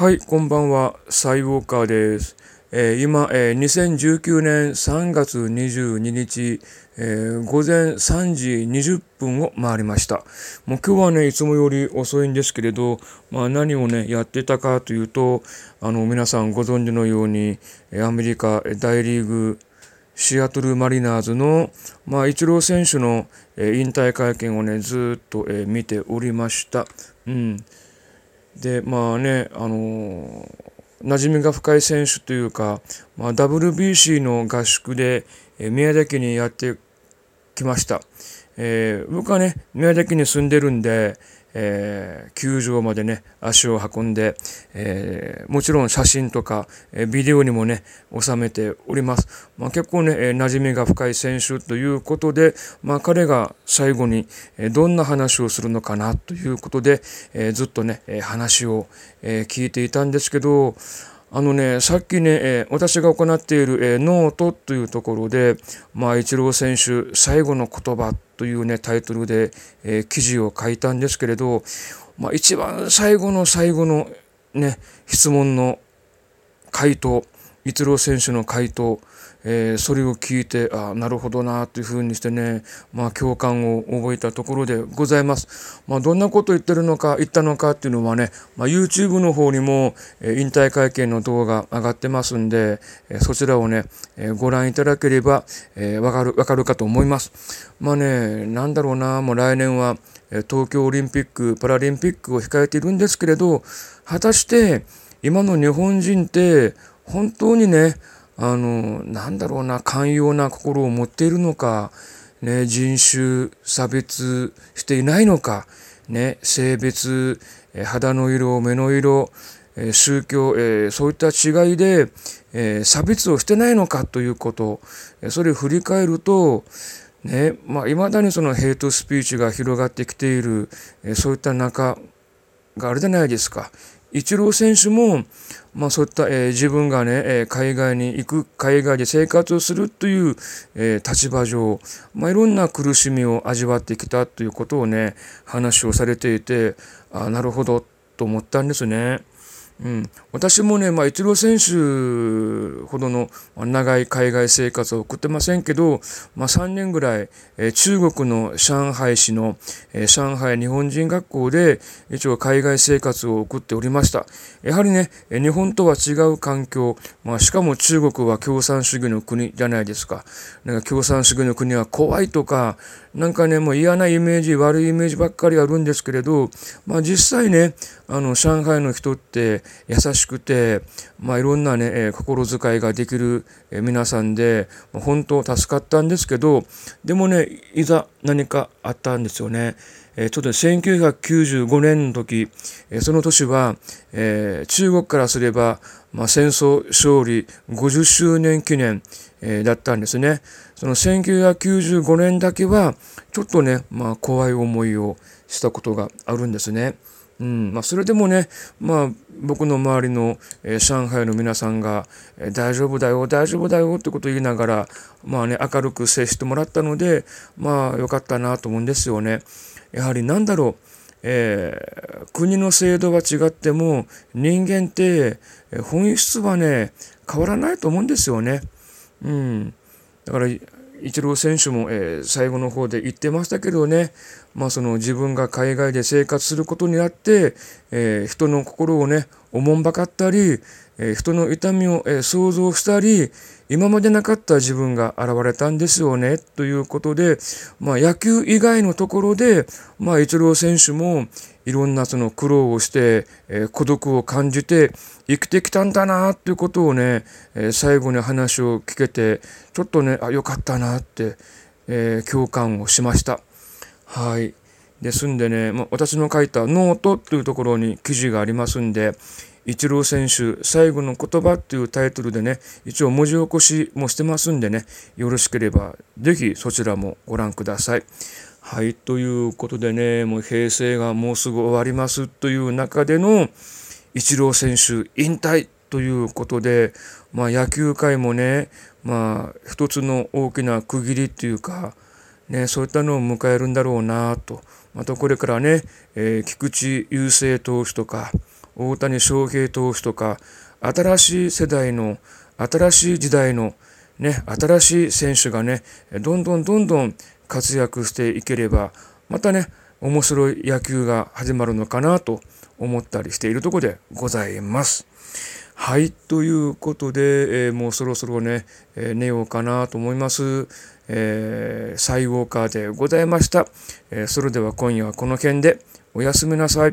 はい、こんばんは、サイウォーカーです。えー今、えー2019年3月22日、えー午前3時20分を回りました。もう今日はね、いつもより遅いんですけれど、まあ何をね、やってたかというと、あの、皆さんご存知のように、アメリカ大リーグ、シアトルマリナーズの、まあ、イチロー選手の、えー引退会見をね、ずっと、えー見ておりました。うん。で、まあね、あのー馴染みが深い選手というか、まあ、WBC の合宿で、え宮崎にやってきました。えー僕はね、宮崎に住んでるんで、えー球場までね、足を運んで、えーもちろん写真とか、えビデオにもね、収めております。まあ、結構ね、えー馴染みが深い選手ということで、まあ、彼が最後に、えどんな話をするのかなということで、えずっとね、話を、え聞いていたんですけど、あのね、さっきね、え私が行っている、えノートというところで、まあ、イチロー選手、最後の言葉というね、タイトルで、えー記事を書いたんですけれど、まあ、一番最後の最後のね、質問の回答、イチロー選手の回答、えーそれを聞いて、あなるほどなというふうにしてね、まあ、共感を覚えたところでございます。まあ、どんなことを言ってるのか、言ったのかっていうのはね、まあ、YouTube の方にも、えー引退会見の動画上がってますんで、えーそちらをね、えーご覧いただければ、えーわかる、わかるかと思います。まあね、なんだろうな、もう来年は、え東京オリンピック、パラリンピックを控えているんですけれど、果たして今の日本人って本当にね、あの、なんだろうな、寛容な心を持っているのか、ね、人種差別していないのか、ね、性別、肌の色、目の色、宗教、そういった違いで、差別をしてないのかということ、それを振り返ると、ね、まあ、未だにそのヘイトスピーチが広がってきている、そういった中があるじゃないですか。イチロー選手も、まあそういった、えー自分がね、えー海外に行く、海外で生活をするという、えー立場上、まあいろんな苦しみを味わってきたということをね、話をされていて、あなるほど、と思ったんですね。うん、私もね、まあ、イチロー選手ほどの長い海外生活を送ってませんけど、まあ、3年ぐらい、えー中国の上海市の、えー上海日本人学校で一応海外生活を送っておりました。やはりね、日本とは違う環境、まあ、しかも中国は共産主義の国じゃないですか。なんか共産主義の国は怖いとか、なんかね、もう嫌なイメージ、悪いイメージばっかりあるんですけれど、まあ実際ね、あの、上海の人って優しくて、まあいろんなね、え心遣いができる皆さんで、ま本当助かったんですけど、でもね、いざ何かあったんですよね。えーちょっと1995年の時、えその年は、えー中国からすれば、まあ、戦争勝利50周年記念、えだったんですね。その1995年だけは、ちょっとね、まあ、怖い思いをしたことがあるんですね。うんまあ、それでもね、まあ、僕の周りの、えー上海の皆さんが、えー大丈夫だよ、大丈夫だよってことを言いながら、まあね、明るく接してもらったので、まあ、よかったなと思うんですよね。やはりなんだろう、えー国の制度は違っても人間って本質はね変わらないと思うんですよね。うん、だからイチロー選手も、えー最後の方で言ってましたけどね、まあ、その自分が海外で生活することになって、えー人の心をねおもんばかったり、えー人の痛みを、えー想像したり今までなかった自分が現れたんですよねということで、まあ、野球以外のところで、まあ、イチロー選手もいろんなその苦労をして、えー孤独を感じて生きてきたんだなということをね、えー最後に話を聞けてちょっとねあよかったなって、えー共感をしました。はいですんでね、まあ、私の書いたノートというところに記事がありますんで、イチロー選手最後の言葉っていうタイトルでね、一応文字起こしもしてますんでね、よろしければぜひそちらもご覧ください。はい、ということでね、もう平成がもうすぐ終わりますという中でのイチロー選手引退ということで、まあ野球界もね、まあ一つの大きな区切りっていうか、ね、そういったのを迎えるんだろうなと。またこれからね、えー菊池雄星投手とか、大谷翔平投手とか、新しい世代の、新しい時代の、ね、新しい選手がね、どんどんどんどん活躍していければ、またね、面白い野球が始まるのかなと思ったりしているとこでございます。はい、ということで、えー、もうそろそろね、えー、寝ようかなと思います。えー、サイウォーカーでございました。えそれでは今夜はこの件でおやすみなさい。